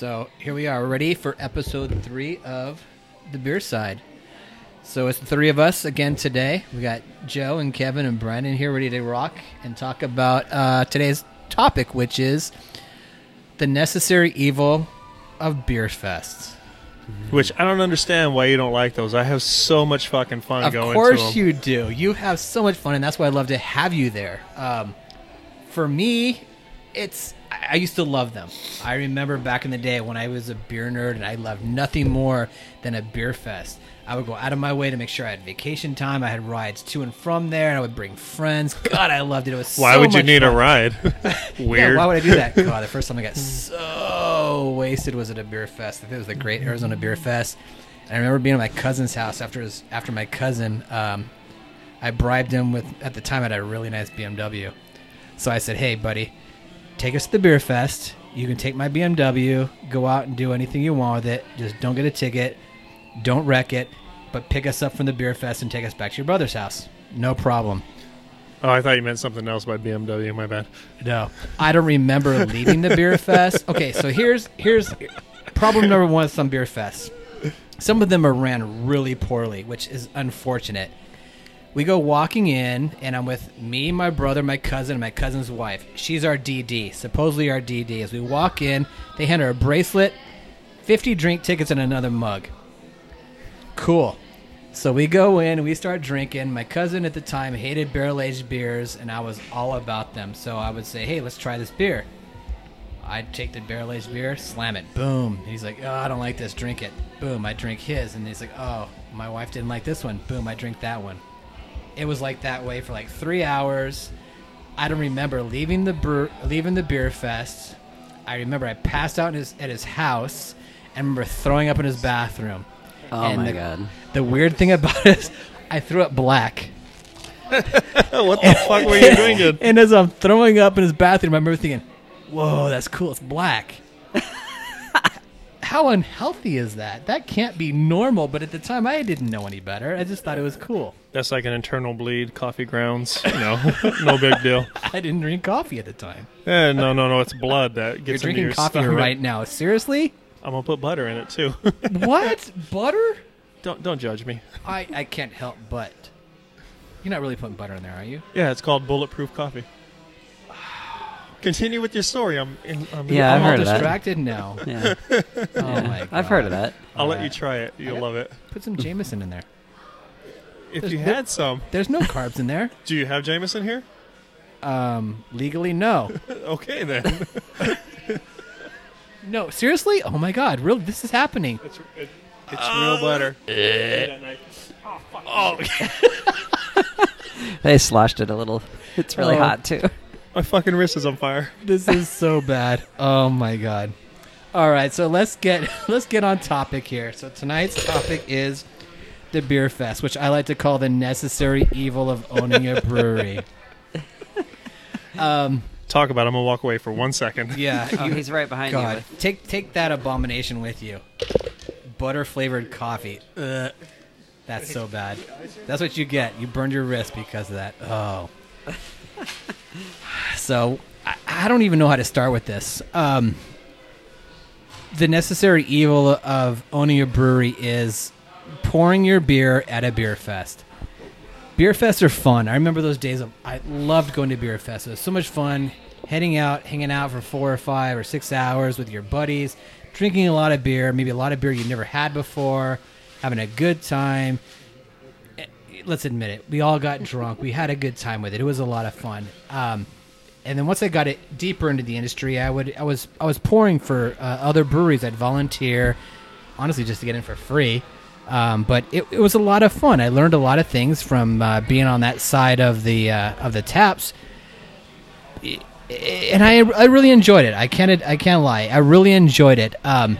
So here we are, ready for episode three of the beer side. So it's the three of us again today. We got Joe and Kevin and Brandon here, ready to rock and talk about uh, today's topic, which is the necessary evil of beer fests. Which I don't understand why you don't like those. I have so much fucking fun Of going course to them. you do. You have so much fun, and that's why I love to have you there. Um, for me, it's I used to love them. I remember back in the day when I was a beer nerd, and I loved nothing more than a beer fest. I would go out of my way to make sure I had vacation time. I had rides to and from there, and I would bring friends. God, I loved it. It was why so would you need a fun. ride? Yeah, Weird. why would I do that? God, the first time I got so wasted was at a beer fest. I think it was the Great Arizona Beer Fest. And I remember being at my cousin's house after his, after my cousin. Um, I bribed him with at the time I had a really nice BMW. So I said, "Hey, buddy, take us to the beer fest. You can take my BMW, go out and do anything you want with it. Just don't get a ticket, don't wreck it, but pick us up from the beer fest and take us back to your brother's house. No problem." oh, I thought you meant something else by BMW. My bad. No, I don't remember leaving the beer fest. Okay, so here's here's problem number one with some beer fests. Some of them are ran really poorly, which is unfortunate. We go walking in, and I'm with me, my brother, my cousin, and my cousin's wife. She's our DD, supposedly our DD. As we walk in, they hand her a bracelet, 50 drink tickets, and another mug. Cool. So we go in, we start drinking. My cousin at the time hated barrel aged beers, and I was all about them. So I would say, hey, let's try this beer. I'd take the barrel aged beer, slam it, boom. He's like, oh, I don't like this, drink it. Boom, I drink his. And he's like, oh, my wife didn't like this one. Boom, I drink that one. It was like that way for like three hours. I don't remember leaving the brew, leaving the beer fest. I remember I passed out in his, at his house and remember throwing up in his bathroom. Oh And my the, god. The weird thing about it is I threw up black. what the fuck were you drinking? And as I'm throwing up in his bathroom, I remember thinking, whoa, that's cool. It's black. How unhealthy is that? That can't be normal. But at the time, I didn't know any better. I just thought it was cool. That's like an internal bleed, coffee grounds. No, no big deal. I didn't drink coffee at the time. Eh, no, no, no. It's blood that gets in your skin. You're gets into drinking your coffee stomach. right now. Seriously? I'm gonna put butter in it too. what? Butter? don't don't judge me. I, I can't help but. You're not really putting butter in there, are you? Yeah, it's called bulletproof coffee. Continue with your story. I'm. In, I'm Yeah, I've I'm all heard of that. distracted now. Yeah, Oh yeah. my god. I've heard of that. I'll let you try it. You'll love it. Put some Jameson in there. If There's you no- had some, There's no carbs in there. do you have Jameson here? Um, legally, no. okay then. No, seriously? Oh my god, really? This is happening. it's it, it's real butter. Oh, fuck. Oh They sloshed it a little. It's really Oh. hot too. My fucking wrist is on fire. this is so bad. Oh my god. All right, so let's get let's get on topic here. So tonight's topic is the beer fest, which I like to call the necessary evil of owning a brewery. Um, Talk about. it. I'm gonna walk away for one second. yeah, Oh, you- he's right behind you. God, with- take take that abomination with you. Butter flavored coffee. Ugh. That's so bad. That's what you get. You burned your wrist because of that. Oh. so I, I don't even know how to start with this. Um, the necessary evil of owning a brewery is pouring your beer at a beer fest. Beer fests are fun. I remember those days of I loved going to beer fests. It was so much fun heading out, hanging out for four or five or six hours with your buddies, drinking a lot of beer, maybe a lot of beer you never had before, having a good time. Eh, Let's admit it, we all got drunk. We had a good time with it. It was a lot of fun. Um, and then once I got it deeper into the industry, I would I was I was pouring for uh, other breweries. I'd volunteer, honestly, just to get in for free. Um, but it, it was a lot of fun. I learned a lot of things from uh, being on that side of the uh, of the taps, and I I really enjoyed it. I can't I can't lie. I really enjoyed it. Um,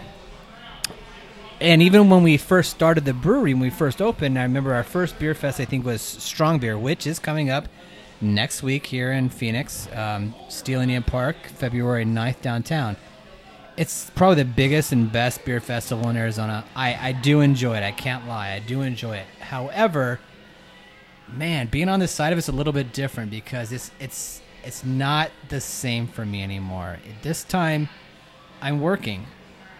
and even when we first started the brewery, when we first opened, I remember our first beer fest. I think was Strong Beer, which is coming up next week here in Phoenix, um, Steele Park, February 9th downtown. It's probably the biggest and best beer festival in Arizona. I, I do enjoy it. I can't lie. I do enjoy it. However, man, being on this side of it's a little bit different because it's it's it's not the same for me anymore. This time, I'm working.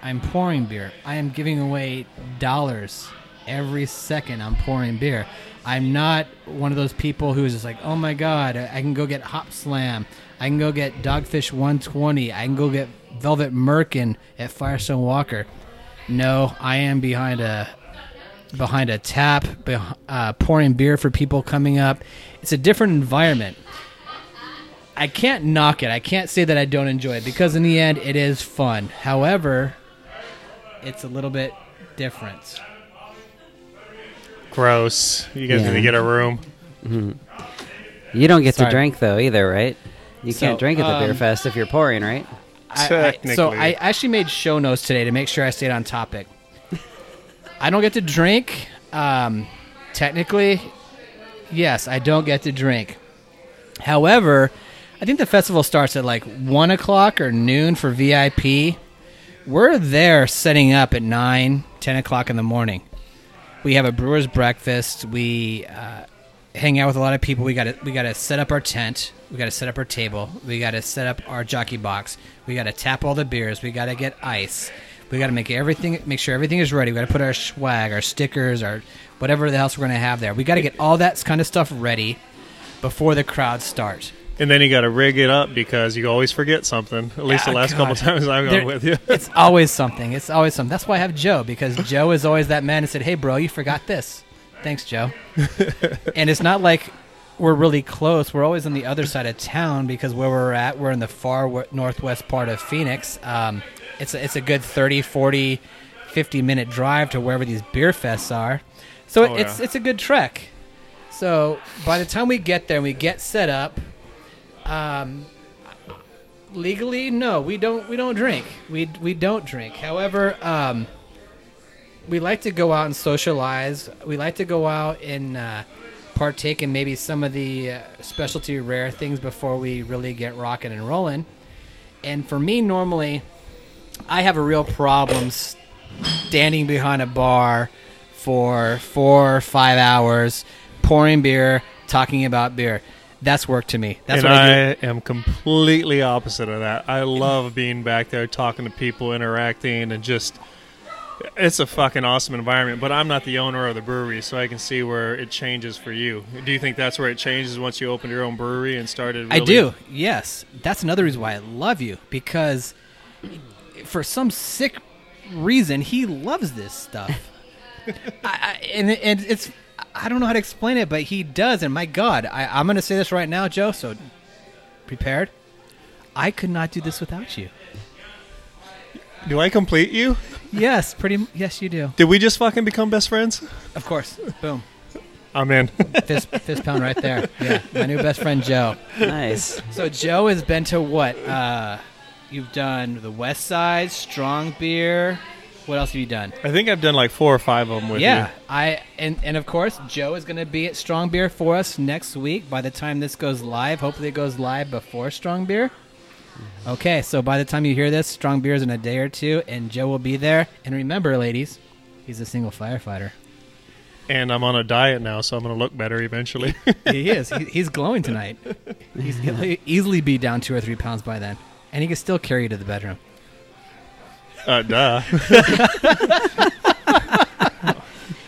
I'm pouring beer. I am giving away dollars every second I'm pouring beer. I'm not one of those people who's just like, oh my god, I I can go get Hop Slam. I can go get Dogfish 120. I can go get Velvet Merkin at Firestone Walker. No, I am behind a behind a tap, beh- uh, pouring beer for people coming up. It's a different environment. I can't knock it. I can't say that I don't enjoy it because in the end, it is fun. However, it's a little bit different. Gross. You guys Yeah. need to get a room. You don't get Sorry. to drink though either, right? You So, can't drink at the beer um, fest if you're pouring, right? I, I, so I actually made show notes today to make sure I stayed on topic. I don't get to drink. Um, technically, yes, I don't get to drink. However, I think the festival starts at like one o'clock or noon for VIP. We're there setting up at nine, ten o'clock in the morning. We have a brewer's breakfast. We uh, hang out with a lot of people. We got to we got to set up our tent. We got to set up our table. We got to set up our jockey box. We got to tap all the beers. We got to get ice. We got to make everything make sure everything is ready. We got to put our swag, our stickers, our whatever the else we're going to have there. We got to get all that kind of stuff ready before the crowd starts. And then you got to rig it up because you always forget something. At least the ah, last God. couple times I've gone There- with you. it's always something. It's always something. That's why I have Joe because Joe is always that man who said, "Hey, bro, you forgot this." Thanks, Joe. and it's not like we're really close. We're always on the other side of town because where we're at, we're in the far w- northwest part of Phoenix. Um, it's a, it's a good 30, 40, 50 minute drive to wherever these beer fests are. So Oh, it's yeah. it's a good trek. So by the time we get there and we get set up, um, legally no we don't we don't drink we we don't drink however um we like to go out and socialize we like to go out and uh partake in maybe some of the uh, specialty rare things before we really get rocking and rolling and for me normally i have a real problem standing behind a bar for four or five hours pouring beer talking about beer that's work to me that's and what I I, am completely opposite of that. I love being back there, talking to people, interacting, and just. It's a fucking awesome environment, but I'm not the owner of the brewery, so I can see where it changes for you. Do you think that's where it changes once you open your own brewery and started? I do. Yes, that's another reason why I love you because for some sick reason he loves this stuff. I, I, and and it's I don't know how to explain it, but he does. And my God, I, I'm going to say this right now, Joe. So prepared. I could not do this without you. Do I complete you? Yes, pretty. m- Yes, you do. Did we just fucking become best friends? Of course. Boom. I'm in. Fist fist pound right there. Yeah, my new best friend Joe. nice. So Joe has been to what? Uh, you've done the West Side, Strong Beer. What else have you done? I think I've done like four or five of them with you. yeah, you. I and and of course Joe is going to be at Strong Beer for us next week. By the time this goes live, hopefully it goes live before Strong Beer. Okay, so by the time you hear this, Strong Beer is in a day or two, and Joe will be there. And remember, ladies, he's a single firefighter. And I'm on a diet now, so I'm going to look better eventually. he is. He, he's glowing tonight. He's, he'll easily be down two or three pounds by then, and he can still carry you to the bedroom. uh, duh.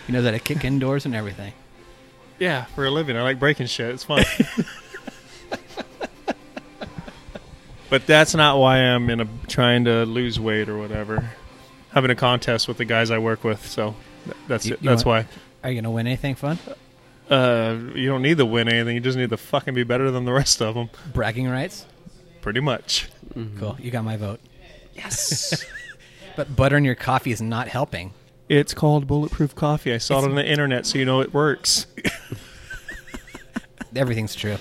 He knows how to kick indoors and everything. Yeah, for a living. I like breaking shit. It's fun. but that's not why I'm in a trying to lose weight or whatever. Having a contest with the guys I work with, so th- that's You- it. you That's want- why. Are you gonna win anything fun? Uh, you don't need to win anything. You just need to fucking be better than the rest of them. Bragging rights. Pretty much. Cool. You got my vote. Yes. But butter in your coffee is not helping. it's called bulletproof coffee. I saw it on the internet, so you know it works. Everything's true.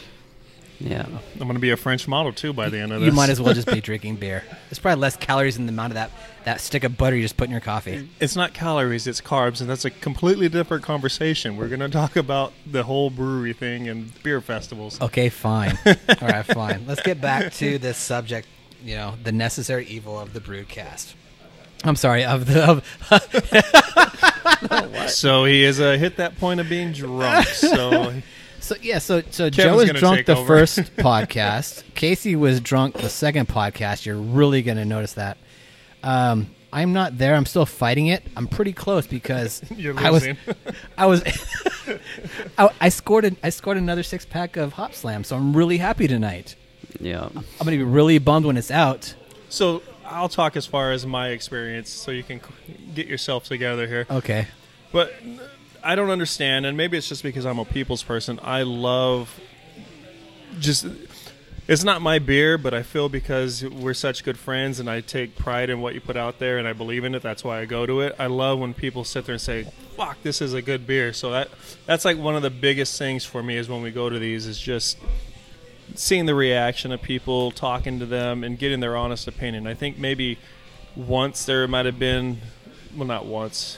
Yeah. I'm going to be a French model too by the end of this. You might as well just be drinking beer. There's probably less calories in the amount of that, that stick of butter you just put in your coffee. It's not calories, it's carbs, and that's a completely different conversation. We're going to talk about the whole brewery thing and beer festivals. Okay, fine. All right, fine. Let's get back to this subject. You know, the necessary evil of the broadcast. I'm sorry of the of, So he is uh, hit that point of being drunk. So so yeah so so Joe was gonna drunk take the over. first podcast. Casey was drunk the second podcast. You're really gonna notice that. Um, I'm not there. I'm still fighting it. I'm pretty close because You're I was losing. I was I, I scored a, I scored another six pack of Hop Slam, so I'm really happy tonight. Yeah. I'm gonna be really bummed when it's out. So I'll talk as far as my experience, so you can c- get yourself together here. Okay. But I don't understand, and maybe it's just because I'm a people's person. I love just. It's not my beer, but I feel because we're such good friends and I take pride in what you put out there and I believe in it. That's why I go to it. I love when people sit there and say, "Fuck, this is a good beer." So that that's like one of the biggest things for me is when we go to these is just seeing the reaction of people, talking to them, and getting their honest opinion. I think maybe once there might have been, well, not once.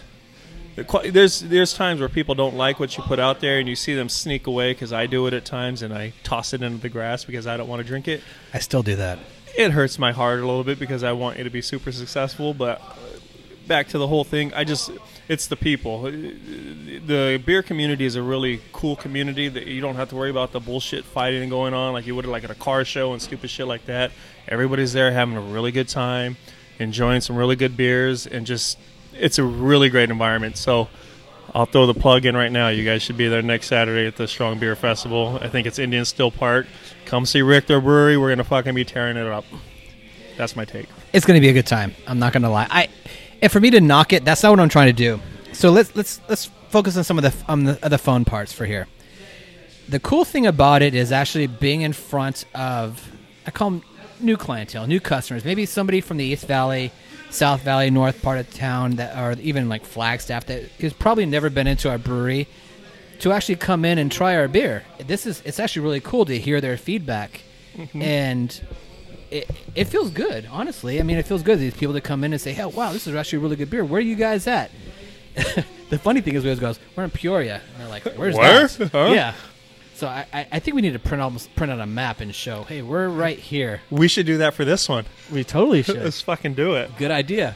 There's there's times where people don't like what you put out there, and you see them sneak away because I do it at times, and I toss it into the grass because I don't want to drink it. I still do that. It hurts my heart a little bit because I want you to be super successful, but uh, back to the whole thing, I just it's the people. Uh, the beer community is a really cool community that you don't have to worry about the bullshit fighting going on like you would like at a car show and stupid shit like that. Everybody's there having a really good time, enjoying some really good beers, and just it's a really great environment. So. I'll throw the plug in right now. You guys should be there next Saturday at the Strong Beer Festival. I think it's Indian Steele Park. Come see Richter Brewery. We're gonna fucking be tearing it up. That's my take. It's gonna be a good time. I'm not gonna lie. I and for me to knock it, that's not what I'm trying to do. So let's let's let's focus on some of the on the, the parts for here. The cool thing about it is actually being in front of I call them new clientele, new customers. Maybe somebody from the East Valley, South Valley, North part of town that or even like Flagstaff that has probably never been into our brewery to actually come in and try our beer. This is it's actually really cool to hear their feedback, mm-hmm. and it, it feels good. Honestly, I mean, it feels good. These people to come in and say, "Hey, wow, this is actually a really good beer. Where are you guys at?" the funny thing is, we always goes, "We're in Peoria." And they're like, "Where's Where? that?" Huh? Yeah. So I, I I think we need to print almost print out a map and show, "Hey, we're right here." We should do that for this one. We totally should. Let's fucking do it. good idea.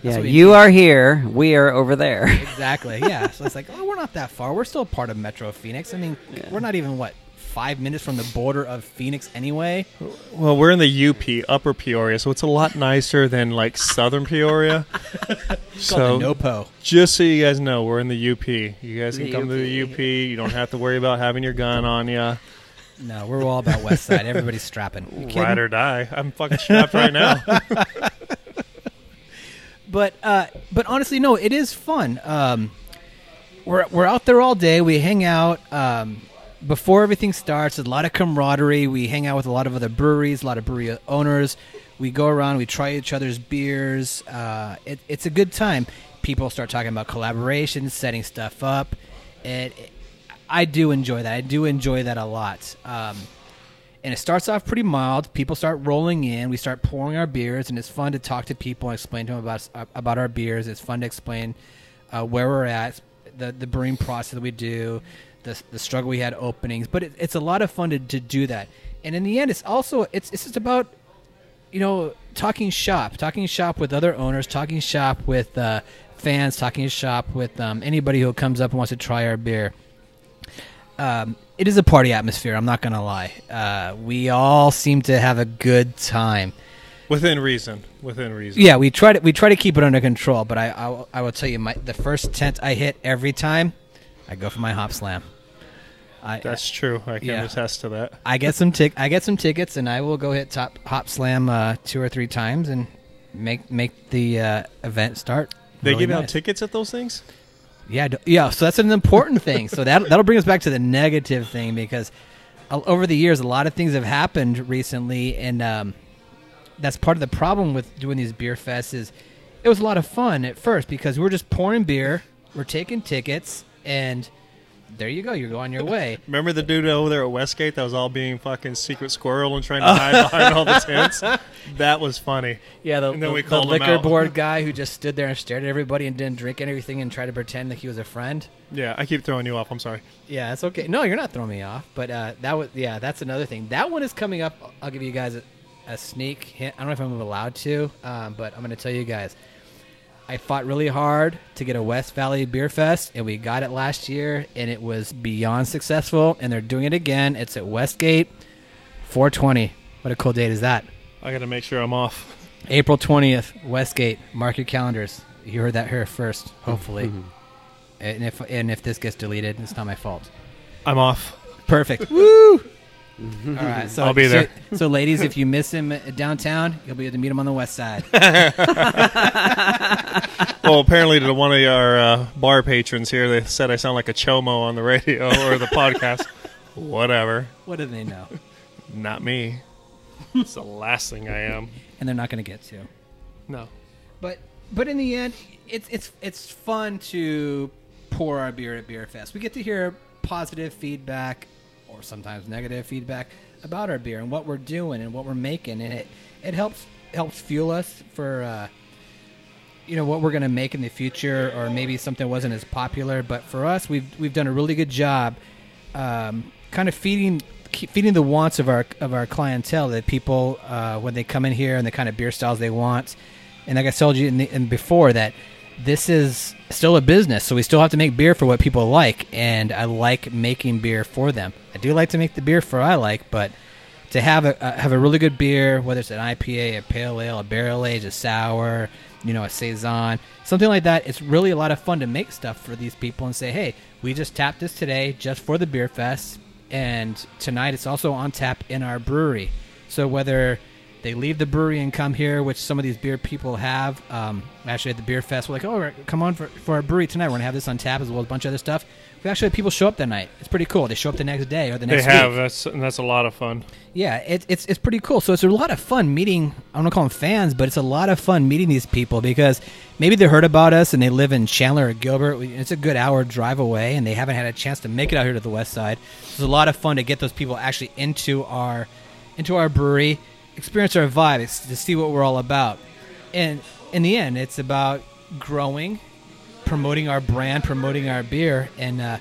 Yeah. You need. are here. We are over there. Exactly. Yeah. so it's like, oh, we're not that far. We're still part of Metro Phoenix. I mean, Yeah. we're not even what five minutes from the border of Phoenix anyway. Well, we're in the UP, Upper Peoria, so it's a lot nicer than like Southern Peoria. So called NOPO. just so you guys know, we're in the UP. You guys can The come to the UP. UP. You don't have to worry about having your gun on you. No, we're all about West Side. Everybody's strapping. You? Ride or die. I'm fucking strapped right now. But uh, but honestly, no, it is fun. Um, we're we're out there all day. We hang out. Um, before everything starts, there's a lot of camaraderie. We hang out with a lot of other breweries, a lot of brewery owners. We go around, we try each other's beers. Uh, it, it's a good time. People start talking about collaborations, setting stuff up. It, I do enjoy that. I do enjoy that a lot. Um, and it starts off pretty mild. People start rolling in. We start pouring our beers, and it's fun to talk to people and explain to them about about our beers. It's fun to explain uh, where we're at, the the brewing process that we do, the the struggle we had openings. But it, it's a lot of fun to, to do that. And in the end, it's also it's it's just about you know talking shop, talking shop with other owners, talking shop with uh, fans, talking shop with um, anybody who comes up and wants to try our beer um, it is a party atmosphere. I'm not gonna lie. Uh, we all seem to have a good time. Within reason. Within reason. Yeah, we try to we try to keep it under control. But I I, will- I will tell you, my the first tent I hit every time, I go for my hop slam. I That's true. I can Yeah. attest to that. I get some tic I get some tickets, and I will go hit top hop slam uh, two or three times and make make the uh, event start. They really give out tickets at those things? Yeah, yeah. So that's an important thing. So that that'll bring us back to the negative thing because uh, over the years, a lot of things have happened recently, and um, that's part of the problem with doing these beer fests. Is it was a lot of fun at first because we're just pouring beer, we're taking tickets, and there you go. You go on your way. Remember the dude over there at Westgate that was all being fucking secret squirrel and trying to hide behind all the tents? That was funny. Yeah, the, And then the- we the called him liquor board guy who just stood there and stared at everybody and didn't drink anything and tried to pretend like he was a friend. Yeah, I keep throwing you off. I'm sorry. Yeah, that's okay. No, you're not throwing me off. But uh, that was yeah, that's another thing. That one is coming up. I'll give you guys a, a sneak hint. I don't know if I'm allowed to, um, but I'm going to tell you guys. I fought really hard to get a West Valley Beer Fest, and we got it last year, and it was beyond successful. And they're doing it again. It's at Westgate, 420. What a cool date is that? I got to make sure I'm off. April 20th, Westgate. Mark your calendars. You heard that here first, hopefully. Mhm. And if and if this gets deleted, it's not my fault. I'm off. Perfect. Woo! All right, so I'll be so- there. So, ladies, if you miss him downtown, you'll be able to meet him on the west side. well, apparently to one of our uh, bar patrons here, they said I sound like a chomo on the radio or the podcast. Whatever. what do they know? Not me. It's the last thing I am. And they're not going to get to. No. But but in the end, it's it's it's fun to pour our beer at Beer Fest. We get to hear positive feedback or sometimes negative feedback about our beer and what we're doing and what we're making, and it it helps helps fuel us for. Uh, you know what we're to make in the future, or maybe something wasn't as popular. But for us, we've we've done a really good job, um, kind of feeding feeding the wants of our of our clientele. That people uh, when they come in here and the kind of beer styles they want, and like I told you in, the, in before that this is still a business, so we still have to make beer for what people like, and I like making beer for them. I do like to make the beer for I like, but to have a, a have a really good beer, whether it's an IPA, a pale ale, a barrel aged, a sour, you know, a saison, something like that. It's really a lot of fun to make stuff for these people and say, hey, we just tapped this today just for the beer fest, and tonight it's also on tap in our brewery. So whether they leave the brewery and come here, which some of these beer people have. Um, actually, at the beer fest, we're like, "Oh, come on for, for our brewery tonight. We're gonna have this on tap as well as a bunch of other stuff." We actually people show up that night. It's pretty cool. They show up the next day or the They next have. week. That's and that's a lot of fun. Yeah, it, it's it's pretty cool. So it's a lot of fun meeting. I don't want to call them fans, but it's a lot of fun meeting these people because maybe they heard about us and they live in Chandler or Gilbert. It's a good hour drive away, and they haven't had a chance to make it out here to the west side. It's a lot of fun to get those people actually into our into our brewery, experience our vibe, to see what we're all about. And in the end, it's about growing, promoting our brand, promoting our beer, and uh,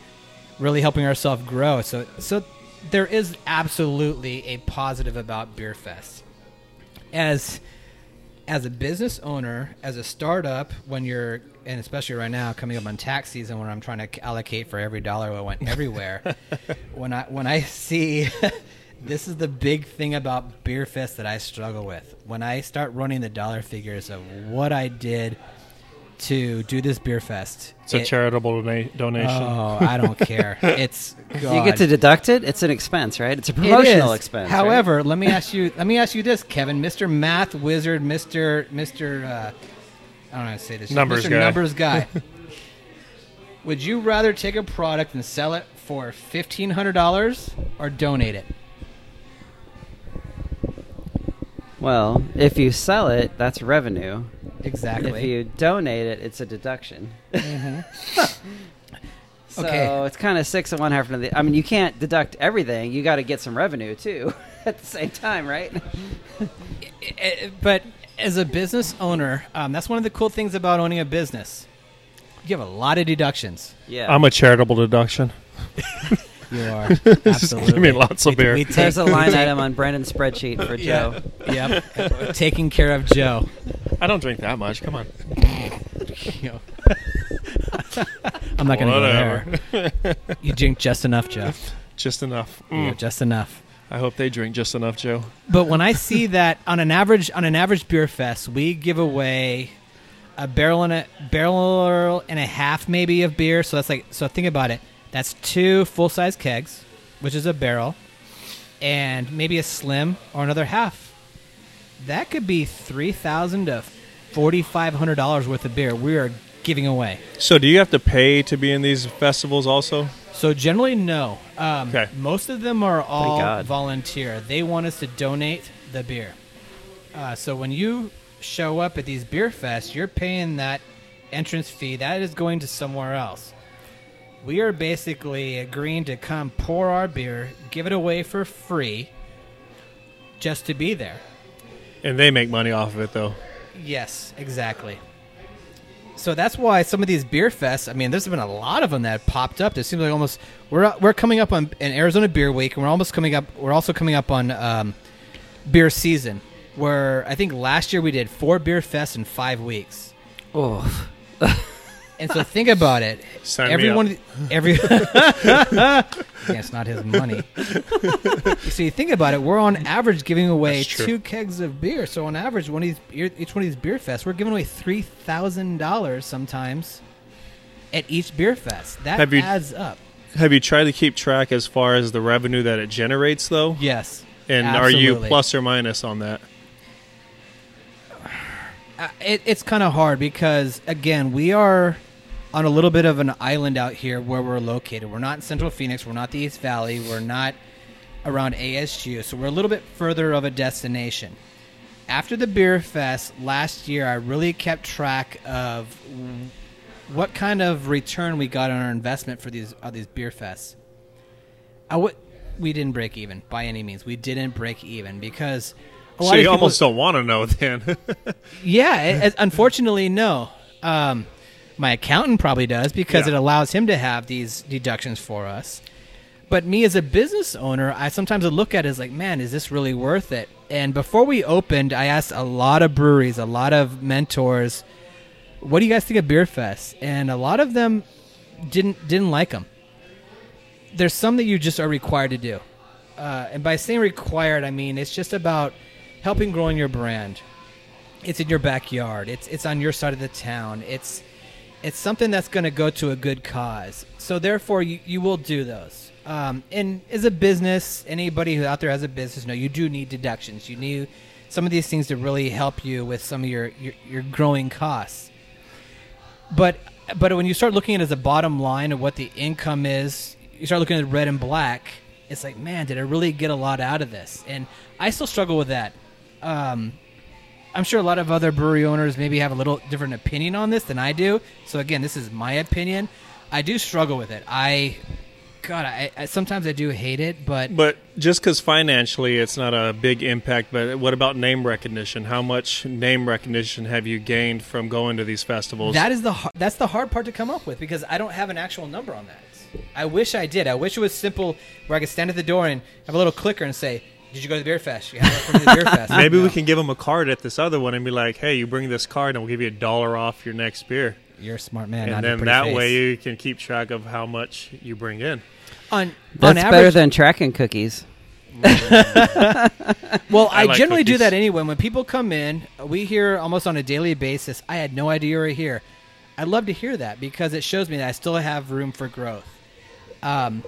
really helping ourselves grow. So, so there is absolutely a positive about Beer Fest. As as a business owner, as a startup, when you're and especially right now coming up on tax season, when I'm trying to allocate for every dollar that went everywhere, when I when I see. This is the big thing about Beer Fest that I struggle with. When I start running the dollar figures of what I did to do this Beer Fest, It's a charitable dona- donation. Oh, I don't care. It's You get to deduct it. It's an expense, right? It's a promotional is. expense. right? However, let me ask you. Let me ask you this, Kevin, Mister Math Wizard, Mister Mister. Uh, I don't know how to say this. Numbers Mr. guy. Numbers guy. Would you rather take a product and sell it for fifteen hundred dollars or donate it? well, if you sell it, that's revenue. Exactly. If you donate it, it's a deduction. so Okay. it's kind of six and one half of the. I mean, you can't deduct everything. You got to get some revenue too at the same time, right? Eh, but as a business owner, um, that's one of the cool things about owning a business. You have a lot of deductions. Yeah. I'm a charitable deduction. You are absolutely. give me lots of We- beer. we take- There's a line item on Brandon's spreadsheet for Yeah. Joe. Yep. Taking care of Joe. I don't drink that much. Come on. I'm not going to go there. You drink just enough, Joe. just enough. Yeah, Mm. just enough. I hope they drink just enough, Joe. But when I see that on an average on an average beer fest, we give away a barrel and a barrel and a half maybe of beer. So that's like so think about it. That's two full size kegs, which is a barrel, and maybe a slim or another half. That could be three thousand to forty five hundred dollars worth of beer we are giving away. So, do you have to pay to be in these festivals also? So generally, no. Um, Okay. Most of them are all God. volunteer. They want us to donate the beer. Uh, so when you show up at these beer fests, you're paying that entrance fee. That is going to somewhere else. We are basically agreeing to come pour our beer, give it away for free, just to be there. And they make money off of it, though. Yes, exactly. So that's why some of these beer fests. I mean, there's been a lot of them that popped up. It seems like almost we're we're coming up on an Arizona Beer Week, and we're almost coming up. We're also coming up on um, beer season, where I think last year we did four beer fests in five weeks. Oh, And so think about it. Sign me every up. one every yeah, it's not his money. so you think about it, we're on average giving away two kegs of beer. So on average, one of these each one of these beer fests, we're giving away three thousand dollars sometimes at each beer fest. That Have you- adds up. Have you tried to keep track as far as the revenue that it generates, though? Yes. And are you plus or minus on that? Uh, it, it's kind of hard because again we are on a little bit of an island out here where we're located. We're not in central phoenix. We're not the east valley. We're not around ASU so we're a little bit further of a destination. After the beer fest last year i really kept track of what kind of return we got on our investment for these uh, these beer fests. I would we didn't break even by any means. We didn't break even because a lot So of you people- almost don't want to know then. yeah, it, it- unfortunately, no. Um, my accountant probably does because Yeah. it allows him to have these deductions for us. But me as a business owner, I sometimes look at it as like, man, is this really worth it? And before we opened, I asked a lot of breweries, a lot of mentors, what do you guys think of Beer Fest? And a lot of them didn't didn't like them. There's some that you just are required to do, uh, and by saying required, I mean it's just about helping growing your brand it's in your backyard it's it's on your side of the town it's it's something that's going to go to a good cause. So therefore you, you will do those. Um, and as a business anybody who out there has a business know you do need deductions. You need some of these things to really help you with some of your your, your growing costs. But but when you start looking at it as a bottom line of what the income is you start looking at red and black it's like man did i really get a lot out of this? And i still struggle with that. Um, I'm sure a lot of other brewery owners maybe have a little different opinion on this than I do. So again, this is my opinion. I do struggle with it. I, God, I, I sometimes I do hate it, but but just because financially it's not a big impact, but what about name recognition? How much name recognition have you gained from going to these festivals? that is the har- that's the hard part to come up with because I don't have an actual number on that. I wish I did. I wish it was simple where I could stand at the door and have a little clicker and say, "Did you go to the beer fest? You have it from the beer fest." Maybe No. we can give them a card at this other one and be like, "Hey, you bring this card, and we'll give you a dollar off your next beer." You're a smart man. and not then that face. way you can keep track of how much you bring in. on on That's average, better than tracking cookies. Well, I, I like generally do that anyway. When people come in, we hear almost on a daily basis. I had no idea you were here. I'd love to hear that because it shows me that I still have room for growth. Um,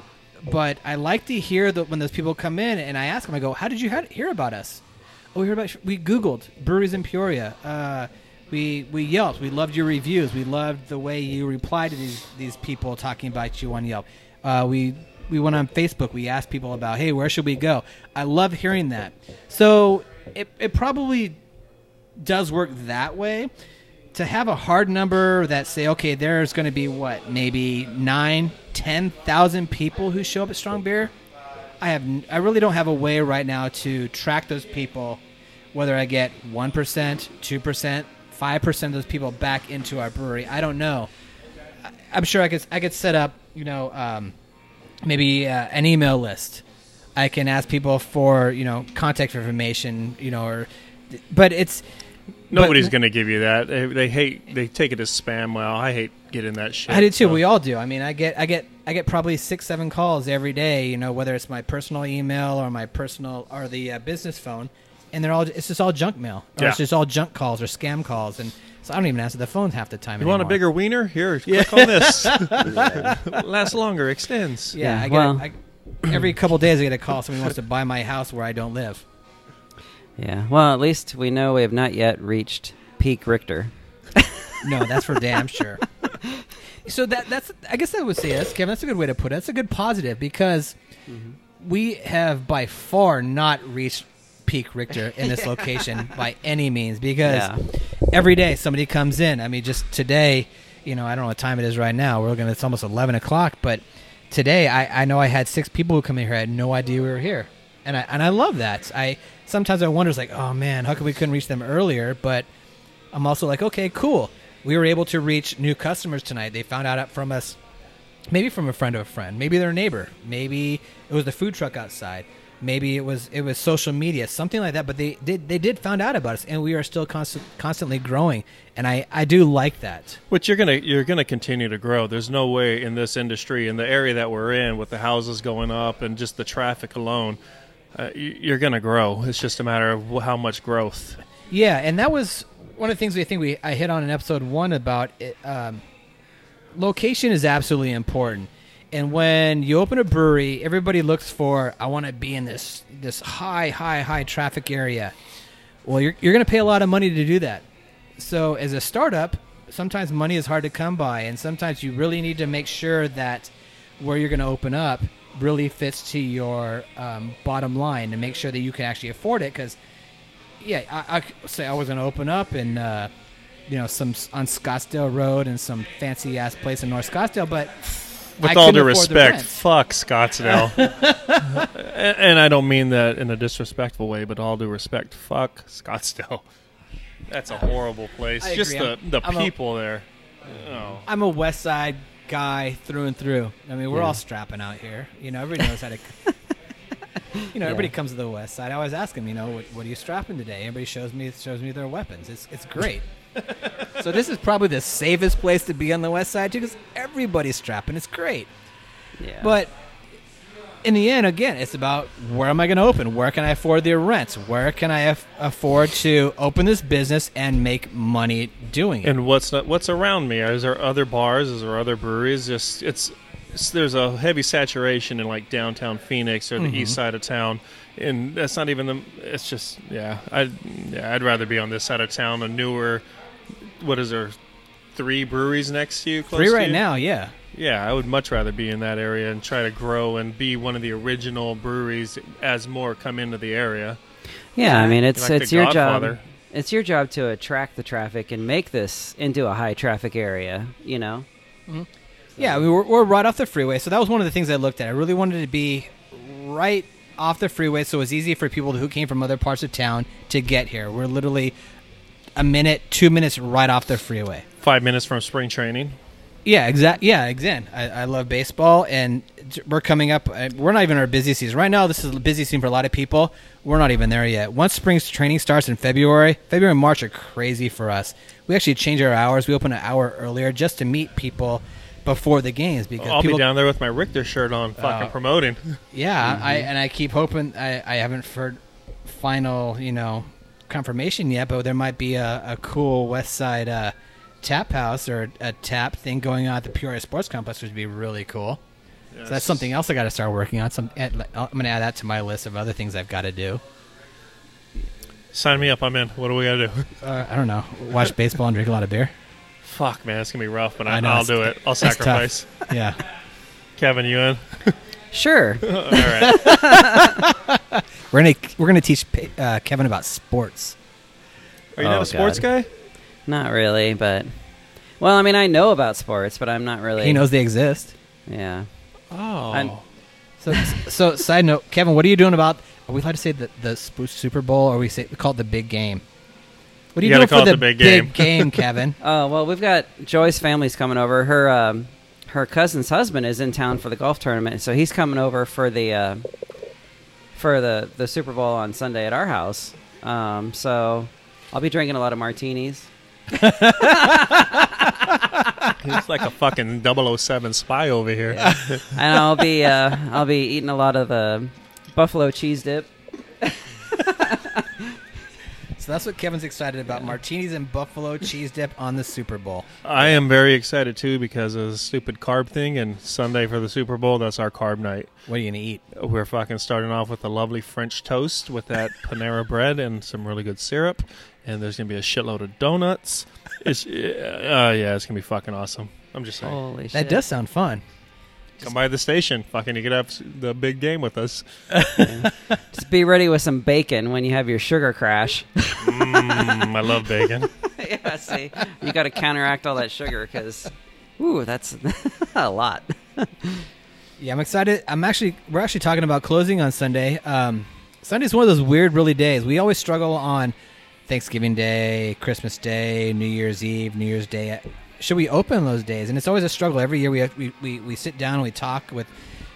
but I like to hear that when those people come in and I ask them, I go, "How did you hear about us?" Oh, we heard about. We Googled breweries in Peoria. Uh, we we Yelped. We loved your reviews. We loved the way you replied to these these people talking about you on Yelp. Uh, we we went on Facebook. We asked people about, hey, where should we go? I love hearing that. So it it probably does work that way. To have a hard number that say, okay, there's going to be what, maybe nine, ten thousand people who show up at Strong Beer. I have, I really don't have a way right now to track those people, whether I get one percent, two percent, five percent of those people back into our brewery. I don't know. I'm sure I could, I could set up, you know, um, maybe uh, an email list. I can ask people for, you know, contact information, you know, or, but it's Nobody's going to give you that. They, they hate. They take it as spam. Well, I hate getting that shit. I do too. so- We all do. I mean, I get, I get, I get probably six, seven calls every day. You know, whether it's my personal email or my personal or the uh, business phone, and they're all, it's just all junk mail. Or Yeah. It's just all junk calls or scam calls, and so I don't even answer the phone half the time. You want a bigger wiener? Here, click on this. Lasts longer, extends. Yeah, Yeah, I get. well- I, every couple days, I get a call. Somebody wants to buy my house where I don't live. Yeah. Well, at least we know we have not yet reached peak Richter. No, that's for damn sure. So that that's I guess I would say that's Kevin. That's a good way to put it. That's a good positive because mm-hmm. we have by far not reached peak Richter in this location by any means because Yeah. every day somebody comes in. I mean, just today, you know, I don't know what time it is right now. We're gonna it's almost eleven o'clock, but today I, I know I had six people who come in here. I had no idea we were here, and I and I love that. I sometimes I wonder, it's like, oh man, how come we couldn't reach them earlier? But I'm also like, okay, cool. We were able to reach new customers tonight. They found out from us, maybe from a friend of a friend, maybe their neighbor, maybe it was the food truck outside. maybe it was it was social media, something like that. But they did they did found out about us, and we are still constant, constantly growing. And I I do like that. Which you're gonna you're gonna continue to grow. There's no way in this industry, in the area that we're in, with the houses going up and just the traffic alone, uh, you- you're gonna grow. It's just a matter of how much growth. Yeah, and that was one of the things we think we I hit on in episode one about it, um, location is absolutely important. And when you open a brewery, everybody looks for I want to be in this this high high high traffic area. Well, you're you're going to pay a lot of money to do that. So as a startup, sometimes money is hard to come by, and sometimes you really need to make sure that where you're going to open up really fits to your um, bottom line and make sure that you can actually afford it because yeah, I, I say I was going to open up in, uh, you know, some on Scottsdale Road and some fancy ass place in North Scottsdale, but With I all due respect, fuck Scottsdale. and, and I don't mean that in a disrespectful way, but all due respect, fuck Scottsdale. That's a horrible place. Just the the I'm a- people there. Oh. I'm a West Side guy through and through. I mean, we're Yeah. all strapping out here. You know, everybody knows how to. You know, everybody comes to the West Side. I always ask them, you know, what, what are you strapping today? Everybody shows me shows me their weapons. It's it's great. so this is probably the safest place to be on the West Side too, because everybody's strapping. It's great. Yeah. But in the end, again, it's about where am I going to open? Where can I afford the rents? Where can I af- afford to open this business and make money doing it? And what's not, what's around me? Is there other bars? Is there other breweries? Just it's, it's there's a heavy saturation in like downtown Phoenix or the Mhm. east side of town, and that's not even the. It's just yeah. I yeah, I'd rather be on this side of town. A newer, what is there? Three breweries next to you. To right you? now, yeah. Yeah, I would much rather be in that area and try to grow and be one of the original breweries as more come into the area. yeah, I mean, it's Like it's your Godfather. job. It's your job to attract the traffic and make this into a high traffic area. You know. Mm-hmm. Yeah, we were, we're right off the freeway, so that was one of the things I looked at. I really wanted to be right off the freeway, so it was easy for people who came from other parts of town to get here. We're literally a minute, two minutes right off the freeway. Five minutes from spring training. Yeah, exact. Yeah, again, I, I love baseball, and we're coming up. uh, We're not even in our busy season right now. This is a busy season for a lot of people. We're not even there yet. Once spring training starts in February, February and March are crazy for us. We actually change our hours. We open an hour earlier just to meet people before the games because I'll people. be down there with my Richter shirt on, fucking Uh, promoting. Yeah, I and I keep hoping. I, I haven't heard final, you know, confirmation yet, but there might be a, a cool West Side uh, tap house or a tap thing going on at the Peoria Sports Complex, which would be really cool. So that's something else I got to start working on. Some I'm going to add that to my list of other things I've got to do. Sign me up. I'm in. What do we got to do? Uh, I don't know. Watch baseball and drink a lot of beer. Fuck, man, it's gonna be rough, but I, I know, I'll do it. I'll it's tough. sacrifice. Yeah. Kevin, you in? Sure. All right. We're gonna we're gonna teach uh, Kevin about sports. Are you not Oh, a sports God. guy? Not really, but well, I mean, I know about sports, but I'm not really. He knows they exist. Yeah. Oh, I'm- So, so side note, Kevin, what are you doing about? Are we allowed to say the the Super Bowl, or we say we call it the big game? What are You you, gotta doing for it the, the big game. game, Kevin? Oh well, we've got Joy's family's coming over. Her um, her cousin's husband is in town for the golf tournament, so he's coming over for the uh, for the the Super Bowl on Sunday at our house. Um, so I'll be drinking a lot of martinis. he's like a fucking 007 spy over here. and I'll be uh, I'll be eating a lot of the buffalo cheese dip. so that's what Kevin's excited about: martinis and buffalo cheese dip on the Super Bowl. I am very excited too because of the stupid carb thing. And Sunday for the Super Bowl, that's our carb night. What are you gonna eat? We're fucking starting off with a lovely French toast with that Panera bread and some really good syrup. And there's gonna be a shitload of donuts. It's uh, yeah, it's gonna be fucking awesome. I'm just saying. Holy shit! That does sound fun. Come by the station, fucking. You could have s- the big game with us. Just be ready with some bacon when you have your sugar crash. Mm, I love bacon. yeah, see, you got to counteract all that sugar because, ooh, that's a lot. Yeah, I'm excited. I'm actually we're actually talking about closing on Sunday. Um, Sunday's one of those weird, really days. We always struggle on Thanksgiving Day, Christmas Day, New Year's Eve, New Year's Day. Should we open those days? And it's always a struggle. Every year we we, we we sit down and we talk with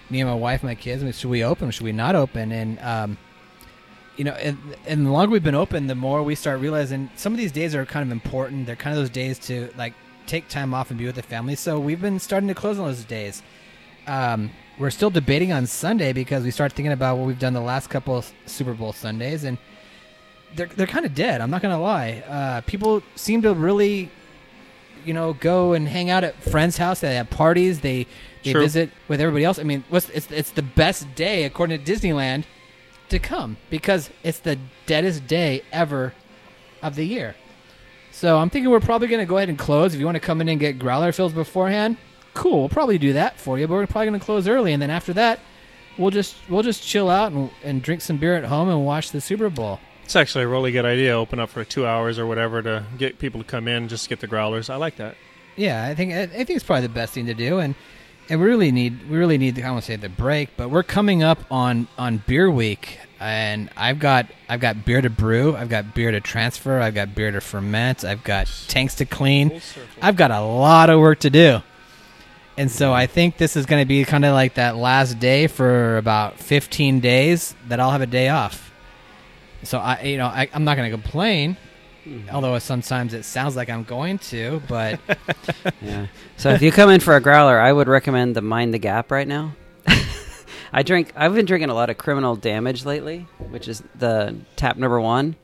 me and my wife, and my kids, I mean, should we open? Should we not open? And um, you know, and, and the longer we've been open, the more we start realizing some of these days are kind of important. They're kind of those days to like take time off and be with the family. So we've been starting to close on those days. Um, we're still debating on Sunday because we start thinking about what we've done the last couple Super Bowl Sundays, and they're they're kind of dead. I'm not gonna lie. Uh, people seem to really, you know, go and hang out at friends' house. They have parties. They they True. visit with everybody else. I mean, what's it's it's the best day according to Disneyland to come because it's the deadest day ever of the year. So I'm thinking we're probably going to go ahead and close. If you want to come in and get growler fills beforehand, cool. We'll probably do that for you. But we're probably going to close early, and then after that, we'll just we'll just chill out and, and drink some beer at home and watch the Super Bowl. It's actually a really good idea. Open up for two hours or whatever to get people to come in, just get the growlers. I like that. Yeah, I think I I think it's probably the best thing to do, and and we really need we really need I want to say the break, but we're coming up on on beer week, and I've got I've got beer to brew, I've got beer to transfer, I've got beer to ferment, I've got tanks to clean, I've got a lot of work to do, and so I think this is going to be kind of like that last day for about fifteen days that I'll have a day off. So I you know I, I'm not going to complain. Although sometimes it sounds like I'm going to, but Yeah. So if you come in for a growler, I would recommend the Mind the Gap right now. I drink. I've been drinking a lot of Criminal Damage lately, which is the tap number one.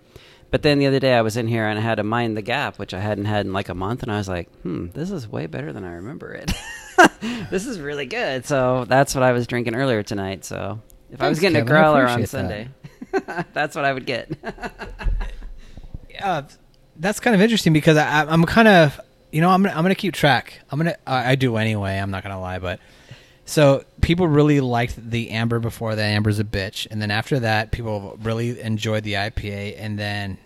But then the other day I was in here and I had a Mind the Gap, which I hadn't had in like a month, and I was like, "Hmm, this is way better than I remember it. this is really good." So that's what I was drinking earlier tonight. So if I was getting Kevin. A growler on Sunday, that's what I would get. uh, that's kind of interesting because I, I'm kind of, you know, I'm gonna, I'm gonna keep track. I'm gonna, I, I do anyway. I'm not gonna lie, but so people really liked the amber before the amber's a bitch, and then after that, people really enjoyed the IPA, and then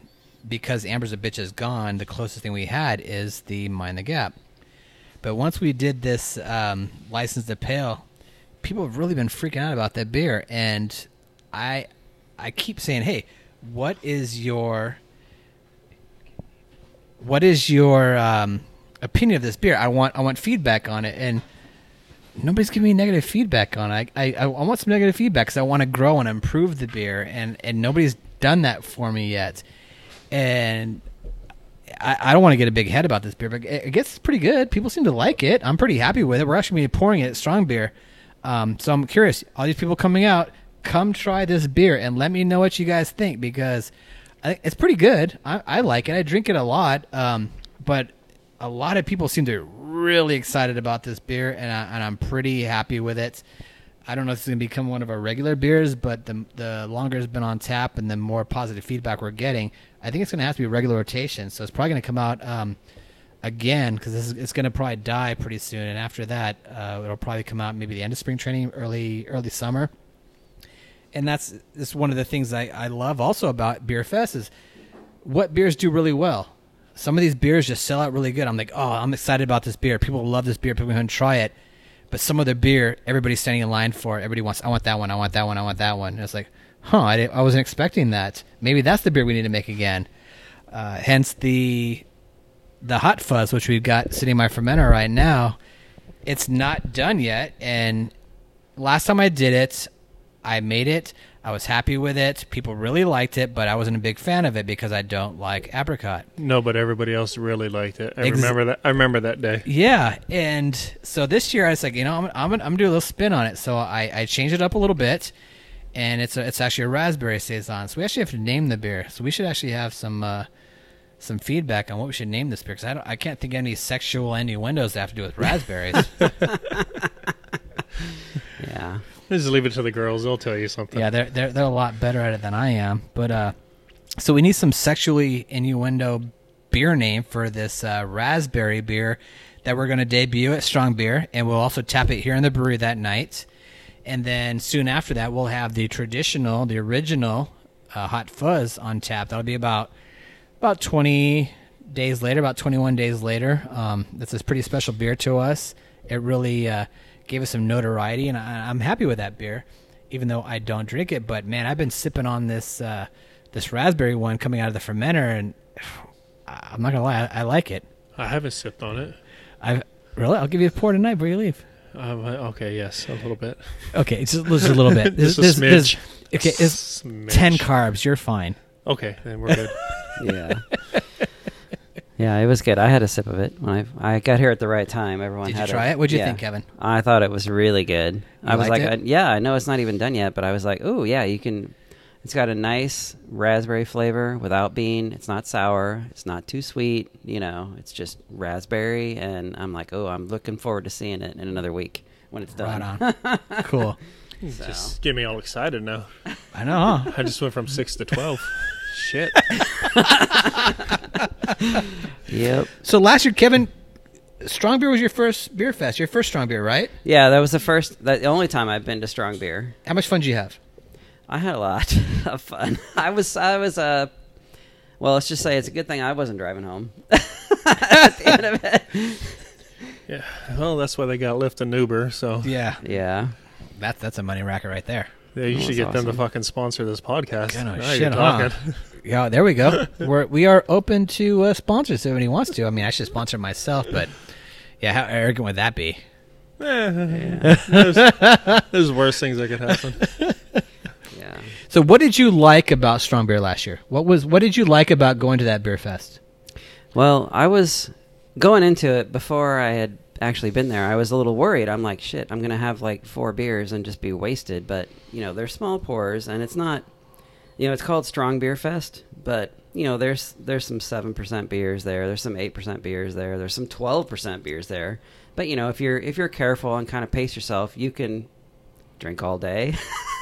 because amber's a bitch is gone, the closest thing we had is the mind the gap. But once we did this um, license to pale, people have really been freaking out about that beer, and I, I keep saying, hey, what is your what is your um, opinion of this beer? I want I want feedback on it, and nobody's giving me negative feedback on it. I I, I want some negative feedback because I want to grow and improve the beer, and and nobody's done that for me yet. And I, I don't want to get a big head about this beer, but it, it gets pretty good. People seem to like it. I'm pretty happy with it. We're actually gonna be pouring it strong beer, um, so I'm curious. All these people coming out, come try this beer and let me know what you guys think because I it's pretty good. I, I like it. I drink it a lot, um, but a lot of people seem to be really excited about this beer, and, I, I'm pretty happy with it. I don't know if it's going to become one of our regular beers, but the the longer it's been on tap and the more positive feedback we're getting, I think it's going to have to be regular rotation. So it's probably going to come out um, again because it's going to probably die pretty soon, and after that, uh, it'll probably come out maybe the end of spring training, early early summer and that's that's one of the things I, I love also about Beer Fest is what beers do really well. Some of these beers just sell out really good. I'm like, oh, I'm excited about this beer. People love this beer. People going to try it. But some of the beer, everybody's standing in line for. it. Everybody wants. I want that one. I want that one. I want that one. And it's like, huh? I, I wasn't expecting that. Maybe that's the beer we need to make again. Uh, hence the the hot fuzz, which we've got sitting in my fermenter right now. It's not done yet, and last time I did it, I made it. I was happy with it. People really liked it, but I wasn't a big fan of it because I don't like apricot. No, but everybody else really liked it. I Ex- remember that. I remember that day. Yeah, and so this year I was like, you know, I'm I'm gonna, I'm gonna do a little spin on it. So I, I changed it up a little bit, and it's a, it's actually a raspberry saison. So we actually have to name the beer. So we should actually have some uh, some feedback on what we should name this beer because I don't I can't think of any sexual innuendos that have to do with raspberries. yeah. Just leave it to the girls. They'll tell you something. Yeah, they're they're they're a lot better at it than I am. But uh, so we need some sexually innuendo beer name for this uh, raspberry beer that we're going to debut at Strong Beer, and we'll also tap it here in the brewery that night. And then soon after that, we'll have the traditional, the original uh, Hot Fuzz on tap. That'll be about about twenty days later, about twenty one days later. Um, that's a pretty special beer to us. It really uh, gave us some notoriety, and I, I'm happy with that beer, even though I don't drink it. But man, I've been sipping on this uh, this raspberry one coming out of the fermenter, and I'm not gonna lie, I, I like it. I haven't sipped on it. I've really, I'll give you a pour tonight before you leave. Um, okay, yes, a little bit. Okay, just, just a little bit. Just a This- this- okay, it's Smidge. ten carbs. You're fine. Okay, then we're good. Yeah. Yeah, it was good. I had a sip of it when I I got here at the right time. Everyone Did you had try it? What'd you yeah. think, Kevin? I thought it was really good. I You was like, liked I, yeah, I know it's not even done yet, but I was like, oh yeah, you can. It's got a nice raspberry flavor without being. It's not sour. It's not too sweet. You know, it's just raspberry, and I'm like, oh, I'm looking forward to seeing it in another week when it's done. Right on. cool. So- Just get me all excited now. I know. huh? I just went from six to twelve. Shit. Yep. So last year, Kevin, Strong Beer was your first beer fest. Your first Strong Beer, right? Yeah, that was the first. That the only time I've been to strong beer. How much fun did you have? I had a lot of fun. I was I was uh well, let's just say it's a good thing I wasn't driving home. At the end of it. Yeah. Well, that's why they got Lyft and Uber. So Yeah, Yeah. that's that's a money racket right there. Yeah, you should that's get them to fucking sponsor this podcast. Kind of Now shit, huh? Yeah, there we go. We're we are open to uh, sponsors if anyone wants to. I mean, I should sponsor myself, but yeah, how arrogant would that be? Eh, there's, there's worse things that could happen. Yeah. So, what did you like about Strong Beer last year? What was what did you like about going to that beer fest? Well, I was going into it before I had actually been there. I was a little worried. I'm like, shit, I'm to have like four beers and just be wasted, but you know, they're small pours and it's not you know, it's called Strong Beer Fest, but you know, there's there's some 7% beers there. There's some 8% beers there. There's some 12% beers there. But you know, if you're if you're careful and kind of pace yourself, you can drink all day.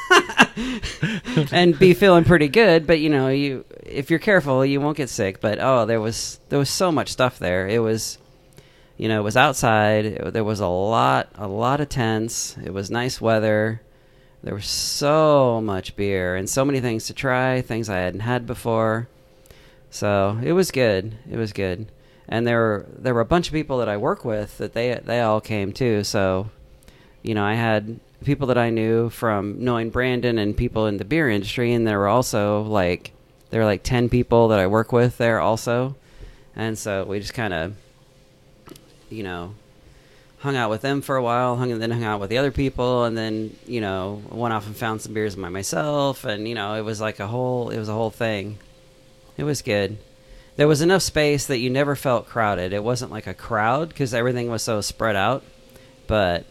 and be feeling pretty good, but you know, you if you're careful, you won't get sick. But oh, there was there was so much stuff there. It was, you know, it was outside. It- there was a lot a lot of tents. It was nice weather. There was so much beer and so many things to try, things I hadn't had before. So it was good. It was good. And there were there were a bunch of people that I work with that they they all came too. So, you know, I had people that I knew from knowing Brandon and people in the beer industry, and there were also like there were like ten people that I work with there also, and so we just kind of, you know, hung out with them for a while, hung and then hung out with the other people, and then you know went off and found some beers by myself, and you know it was like a whole it was a whole thing. It was good. There was enough space that you never felt crowded. It wasn't like a crowd because everything was so spread out, but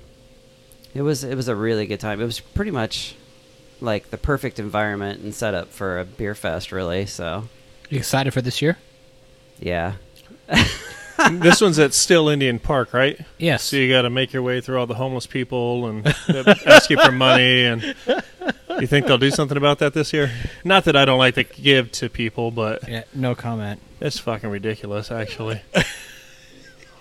it was it was a really good time. It was pretty much like the perfect environment and setup for a beer fest, really. So You excited for this year? yeah, this one's at Steele Indian Park, right? Yes. So you got to make your way through all the homeless people and ask you for money. And you think they'll do something about that this year? Not that I don't like to give to people, but Yeah, no comment. it's fucking ridiculous, actually.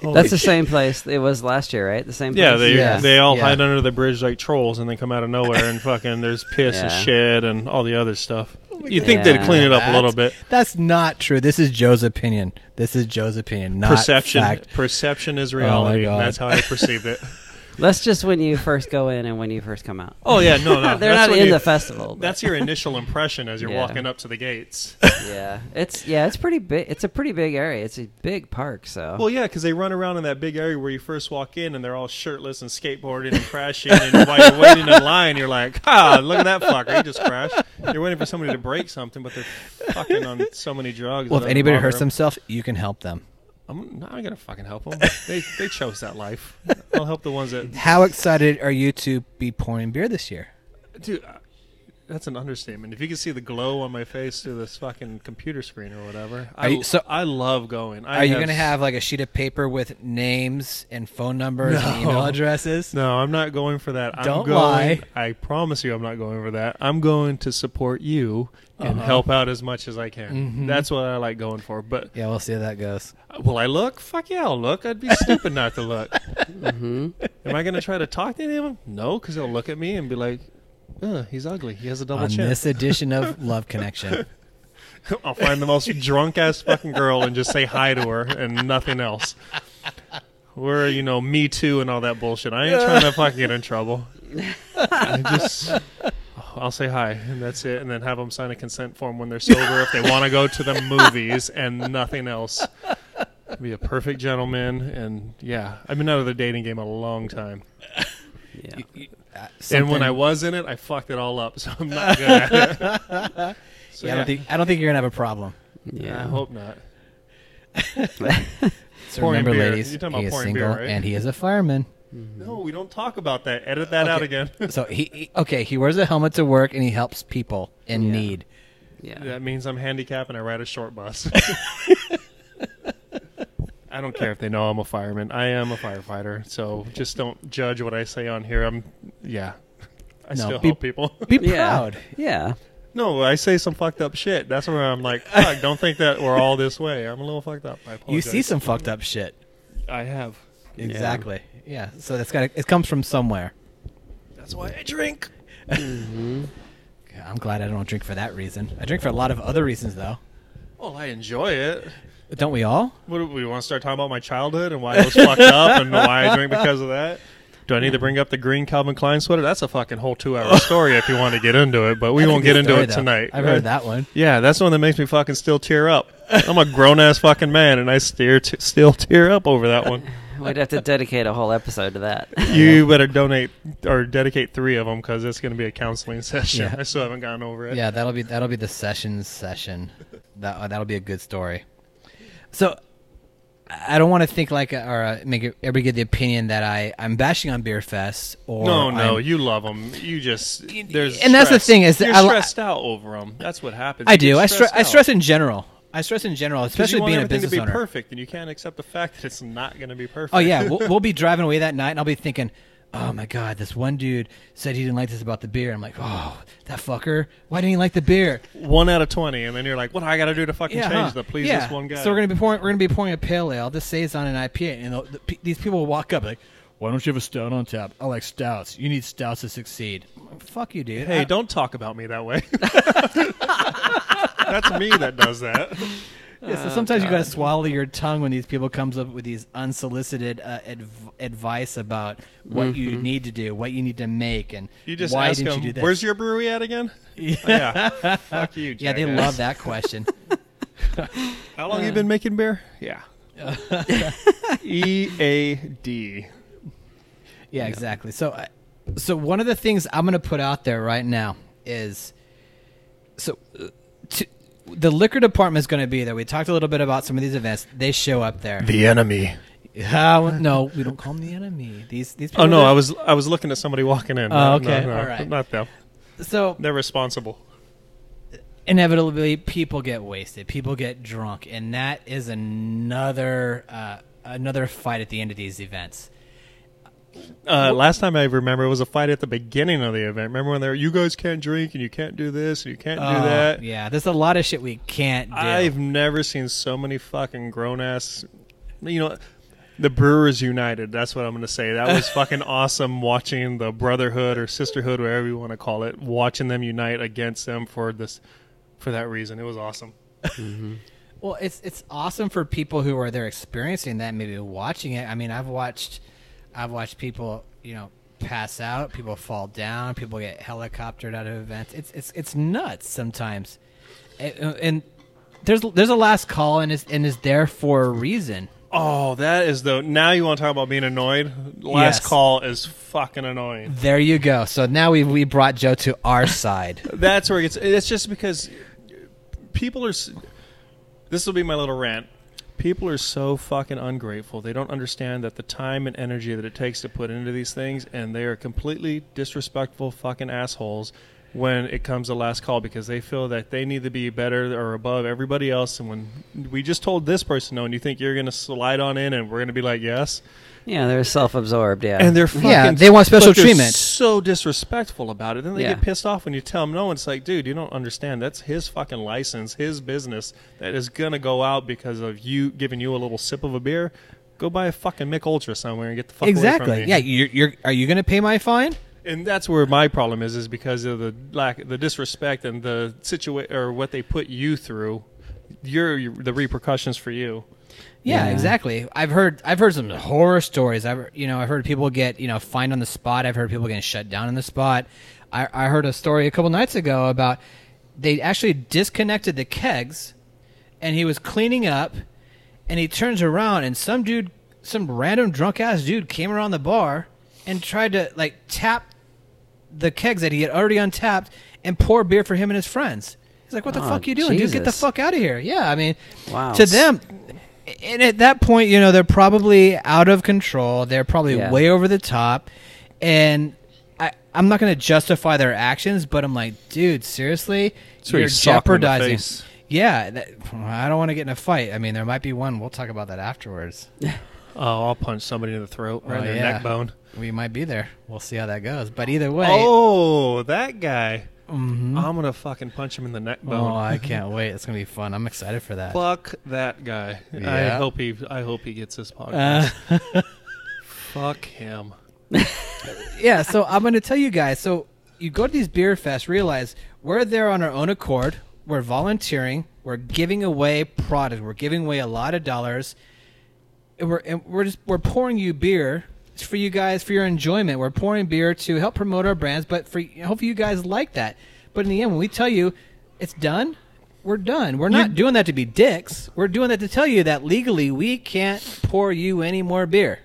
Holy that's the shit. same place it was last year, right? The same. Yeah, they Yeah. they all Yeah. hide under the bridge like trolls, and then come out of nowhere and fucking there's piss and Yeah. shit and all the other stuff. You think they'd clean it up a little bit? That's not true. This is Joe's opinion. This is Joe's opinion, not Perception, fact. perception is oh reality. God. That's how I perceived it. That's just when you first go in and when you first come out. Oh yeah, no, no, They're that's not in you- the festival. but- That's your initial impression as you're Yeah. walking up to the gates. yeah, it's yeah, it's pretty big. It's a pretty big area. It's a big park, so Well, yeah, because they run around in that big area where you first walk in, and they're all shirtless and skateboarding and crashing. And while you're waiting in line, you're like, "Ah, look at that fucker! He just crashed." You're waiting for somebody to break something, but they're fucking on so many drugs. Well, if anybody hurts them. themselves, you can help them. I'm not gonna fucking help them. They they chose that life. I'll help the ones that. How excited are you to be pouring beer this year? Dude, uh, that's an understatement. If you can see the glow on my face through this fucking computer screen or whatever, I, you- so- I love going. I Are you going to have like a sheet of paper with names and phone numbers and email addresses? No, I'm not going for that. I'm Don't going, lie. I promise you, I'm not going for that. I'm going to support you and Uh-huh. help out as much as I can. Mhm. That's what I like going for. But Yeah, we'll see how that goes. uh, will I look? Fuck yeah, I'll look. I'd be stupid not to look. hmm Am I going to try to talk to him? No, because they'll look at me and be like, Ugh, he's ugly. He has a double On chin. this edition of Love Connection. I'll find the most drunk ass fucking girl and just say hi to her and nothing else. We're, you know, me too and all that bullshit. I ain't trying to fucking get in trouble. I just, I'll say hi and that's it, and then have them sign a consent form when they're sober if they want to go to the movies and nothing else. Be a perfect gentleman, and yeah, I've been out of the dating game a long time. Yeah. You- you- uh, And when I was in it, I fucked it all up. So I'm not good at it. So, yeah, I don't think I don't think you're gonna have a problem. Yeah. I hope not. So Pouring remember, beer. ladies, You're talking he about is pouring single beer, right? and he is a fireman. No, we don't talk about that. Edit that out again. So he, he okay. He wears a helmet to work and he helps people in Yeah. need. Yeah. that means I'm handicapped and I ride a short bus. I don't care if they know I'm a fireman. I am a firefighter. So just don't judge what I say on here. I'm, yeah. I No, still be- help people. Be proud. Yeah. No, I say some fucked up shit. That's where I'm like, fuck, don't think that we're all this way. I'm a little fucked up. I You see some fucked up shit. I have. Exactly. Yeah. So that's got it comes from somewhere. That's why I drink. hmm I'm glad I don't drink for that reason. I drink for a lot of other reasons though. Well, I enjoy it. Don't we all? What do we want to start talking about my childhood and why I was fucked up and why I drink because of that? Do I need to bring up the green Calvin Klein sweater? That's a fucking whole two-hour story if you want to get into it, but we That's won't get into story, it though. tonight. I've heard that one. Yeah, that's the one that makes me fucking still tear up. I'm a grown ass fucking man, and I still t- still tear up over that one. We'd have to dedicate a whole episode to that. You better donate or dedicate three of them because it's going to be a counseling session. Yeah. I still haven't gotten over it. Yeah, that'll be that'll be the sessions session. That uh, that'll be a good story. So, I don't want to think like uh, or uh, make everybody get the opinion that I I'm bashing on Beer Fest or No, no, I'm- you love them. You just there's And that's the thing is that you're I stressed out over them. That's what happens. I You do. I stress. I stress in general. I stress in general especially being a business to be owner. perfect, and you can't accept the fact that it's not going to be perfect. Oh yeah, we'll, we'll be driving away that night, and I'll be thinking, "Oh my god, this one dude said he didn't like this about the beer." I'm like, "Oh, that fucker! Why didn't he like the beer?" one out of twenty, and then you're like, "What do I got to do to fucking change huh. to please yeah. this one guy?" So we're gonna be pouring. We're gonna be pouring a pale ale. This says on an IPA, and the, the, these people will walk up like, "Why don't you have a stout on tap?" I like stouts. You need stouts to succeed. Fuck you, dude. hey, I- don't talk about me that way. That's me that does that. Yeah, so sometimes you gotta swallow your tongue when these people comes up with these unsolicited uh, adv- advice about what you need to do, what you need to make, and You just why ask didn't them, you do this? "Where's your brewery at again?" yeah. yeah, fuck you. yeah, they love that question. How long you been making beer? Yeah. E A D. Yeah, exactly. So, so one of the things I'm going to put out there right now is, so uh, the liquor department is going to be there. We talked a little bit about some of these events. They show up there. The enemy. Uh, no, we don't call them the enemy. These these. People Oh no, that- I was I was looking at somebody walking in. Oh, No, okay. no, no, All right. Not them. So They're responsible. inevitably, people get wasted. People get drunk, and that is another uh, another fight at the end of these events. Uh, last time I remember, it was a fight at the beginning of the event. Remember when they were, you guys can't drink and you can't do this and you can't do Oh, that. Yeah, there's a lot of shit we can't do. I've never seen so many fucking grown ass. You know, the Brewers United. That's what I'm going to say. That was fucking awesome watching the brotherhood or sisterhood, whatever you want to call it, watching them unite against them for this, for that reason. It was awesome. Well, it's it's awesome for people who are there experiencing that, maybe watching it. I mean, I've watched, I've watched people, you know, pass out, people fall down, people get helicoptered out of events. It's it's it's nuts sometimes, and, and there's there's a last call and is and is there for a reason. Oh, that is the. Now you want to talk about being annoyed? Last Yes. call is fucking annoying. There you go. So now we we brought Joe to our side. That's where it gets. It's just because people are. This will be my little rant. People are so fucking ungrateful. They don't understand that the time and energy that it takes to put into these things, and they are completely disrespectful fucking assholes when it comes to last call because they feel that they need to be better or above everybody else. And when we just told this person no, and you think you're going to slide on in and we're going to be like, yes, Yeah, they're self-absorbed. Yeah, and they're fucking, Yeah, they want special but treatment. So disrespectful about it. Then they Yeah. get pissed off when you tell them no. And it's like, dude, you don't understand. That's his fucking license, his business that is gonna go out because of you giving you a little sip of a beer. Go buy a fucking Mich Ultra somewhere and get the fuck away from exactly. me. Yeah, you're, you're are you going to pay my fine? And that's where my problem is, is because of the lack, the disrespect, and the situation or what they put you through. Your, your the repercussions for you. Yeah, Yeah. exactly. I've heard I've heard some horror stories. I've you know I've heard people get you know fined on the spot. I've heard people getting shut down on the spot. I, I heard a story a couple nights ago about they actually disconnected the kegs, and he was cleaning up, and he turns around and some dude, some random drunk ass dude came around the bar, and tried to like tap the kegs that he had already untapped and pour beer for him and his friends. He's like, "What the Oh, fuck you doing, dude? Get the fuck out of here!" Yeah, I mean, Wow. to them, and at that point, you know, they're probably out of control. They're probably Yeah. way over the top, and I, I'm not going to justify their actions, but I'm like, dude, seriously, That's where you're you sock 'em in the jeopardizing. face. Yeah, that, I don't want to get in a fight. I mean, there might be one. We'll talk about that afterwards. Oh, I'll punch somebody in the throat right Oh, in their yeah. neck bone. We might be there. We'll see how that goes. But either way, Oh, that guy. Mhm. I'm gonna fucking punch him in the neck oh. I can't wait. It's gonna be fun. I'm excited for that. Fuck that guy. I hope he. I hope he gets this podcast. Uh, Fuck him. yeah, so I'm to tell you guys. So you go to these beer fests, realize we're there on our own accord. We're volunteering. We're giving away product. We're giving away a lot of dollars. And we're and we're just we're pouring you beer It's for you guys for your enjoyment. We're pouring beer to help promote our brands, but for hopefully you guys like that. But in the end, when we tell you it's done, we're done. We're not doing that to be dicks. We're doing that to tell you that legally we can't pour you any more beer.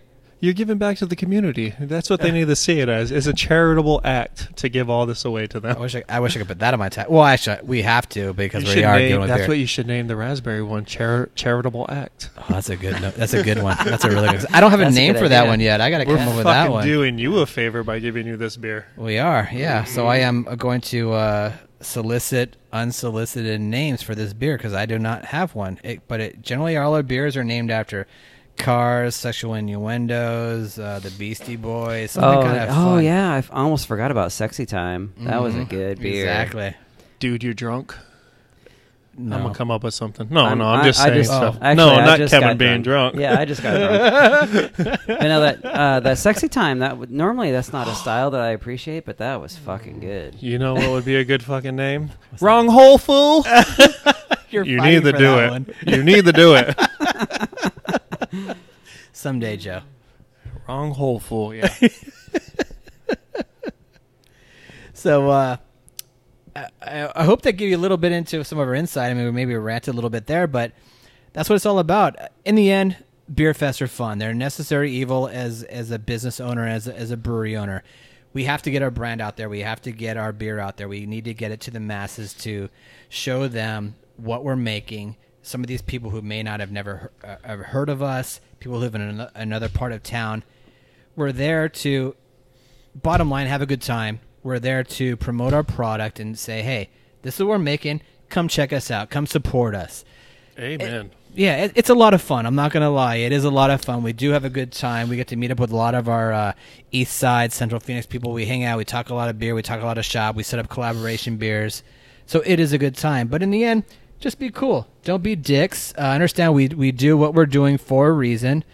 You're giving back to the community. That's what they need to see it as. It's a charitable act to give all this away to I them. wish I, I wish I could put that on my tag. Well, actually, we have to because You we should are name- good with that's beer. what you should name the raspberry one. Char- charitable act. oh, that's a good. No, that's a good one. That's a really good. I don't have a That's a name good for that idea. one yet. I got to We're come up with that fucking one. doing you a favor by giving you this beer. We are, yeah. So I am going to uh, solicit unsolicited names for this beer because I do not have one. It, but it, generally, all our beers are named after cars, sexual innuendos, uh, the Beastie Boys, something Oh, kind of oh yeah, I f- almost forgot about Sexy Time. That was a Mhm. good beer. Exactly. Dude, you're drunk. No. I'm gonna come up with something. No, I'm- no, I'm I- just I saying just- stuff. Actually, no, I not just Kevin being drunk. Yeah, I just got drunk. but know that uh, that sexy time. That would, normally that's not a style that I appreciate, but that was fucking good. You know what would be a good fucking name? Wrong hole, fool. You're you need to for do that it. one. You need to do it. someday, Joe. Wrong hole, fool. Yeah. So uh, I, I I hope that gave you a little bit into some of our insight. I mean, we maybe ranted a little bit there, but that's what it's all about. In the end, beer fests are fun. They're a necessary evil as as a business owner, as a, as a brewery owner. We have to get our brand out there. We have to get our beer out there. We need to get it to the masses to show them what we're making. Some of these people who may not have never uh, heard of us, people who live in ano- another part of town, we're there to bottom line, have a good time. We're there to promote our product and say, hey, this is what we're making. Come check us out. Come support us. Amen. Yeah, it, it's a lot of fun. I'm not going to lie. It is a lot of fun. We do have a good time. We get to meet up with a lot of our uh, East Side, Central Phoenix people. We hang out. We talk a lot of beer. We talk a lot of shop. We set up collaboration beers. So it is a good time. But in the end, just be cool. Don't be dicks. Uh, understand we, we do what we're doing for a reason.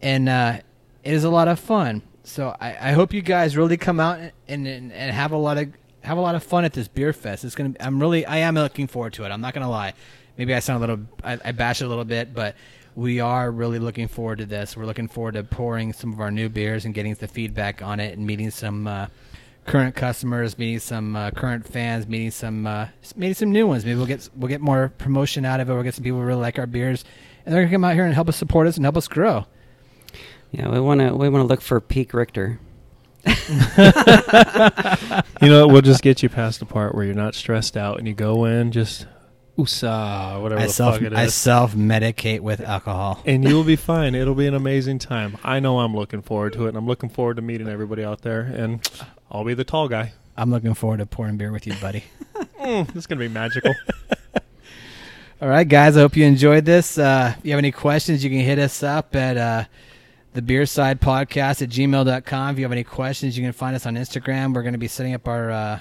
And uh, it is a lot of fun. So I, I hope you guys really come out and, and, and have a lot of have a lot of fun at this beer fest. It's gonna. I'm really. I am looking forward to it. I'm not gonna lie. Maybe I sound a little. I, I bash it a little bit, but we are really looking forward to this. We're looking forward to pouring some of our new beers and getting the feedback on it and meeting some uh, current customers, meeting some uh, current fans, meeting some uh, maybe some new ones. Maybe we'll get we'll get more promotion out of it. We'll get some people who really like our beers, and they're gonna come out here and help us support us and help us grow. Yeah, we want to we want to look for peak Richter. You know, we'll just get you past the part where you're not stressed out and you go in just USA, whatever I the self fuck it I is. self medicate with alcohol. and you'll be fine. It'll be an amazing time. I know I'm looking forward to it, and I'm looking forward to meeting everybody out there. And I'll be the tall guy. I'm looking forward to pouring beer with you, buddy. Mm, is gonna be magical. All right, guys. I hope you enjoyed this. Uh, if you have any questions, you can hit us up at uh, the beer side podcast at gmail.com. If you have any questions, you can find us on Instagram. We're going to be setting up our uh,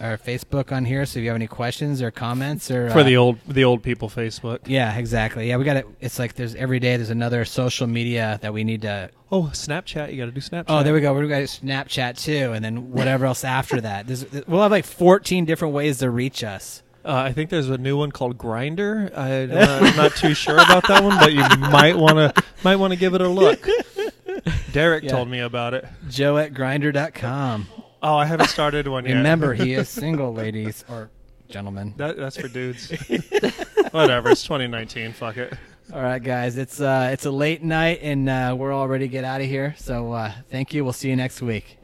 our Facebook on here. So if you have any questions or comments or For uh, the old the old people Facebook. yeah, exactly. Yeah, we got it. It's like there's every day there's another social media that we need to. Oh, Snapchat! You got to do Snapchat. Oh, there we go. We're to Snapchat too, and then whatever else after that. There's, we'll have like 14 different ways to reach us. Uh, I think there's a new one called Grindr. I'm not, not too sure about that one, but you might want to might want to give it a look. Derek Yeah. told me about it. Joe at grindr.com. Oh, I haven't started one yet. Remember, he is single, ladies or gentlemen. that that's for dudes. Whatever. It's 2019. Fuck it. All right, guys. It's uh, it's a late night, and uh, we're all ready to get out of here. So uh, thank you. We'll see you next week.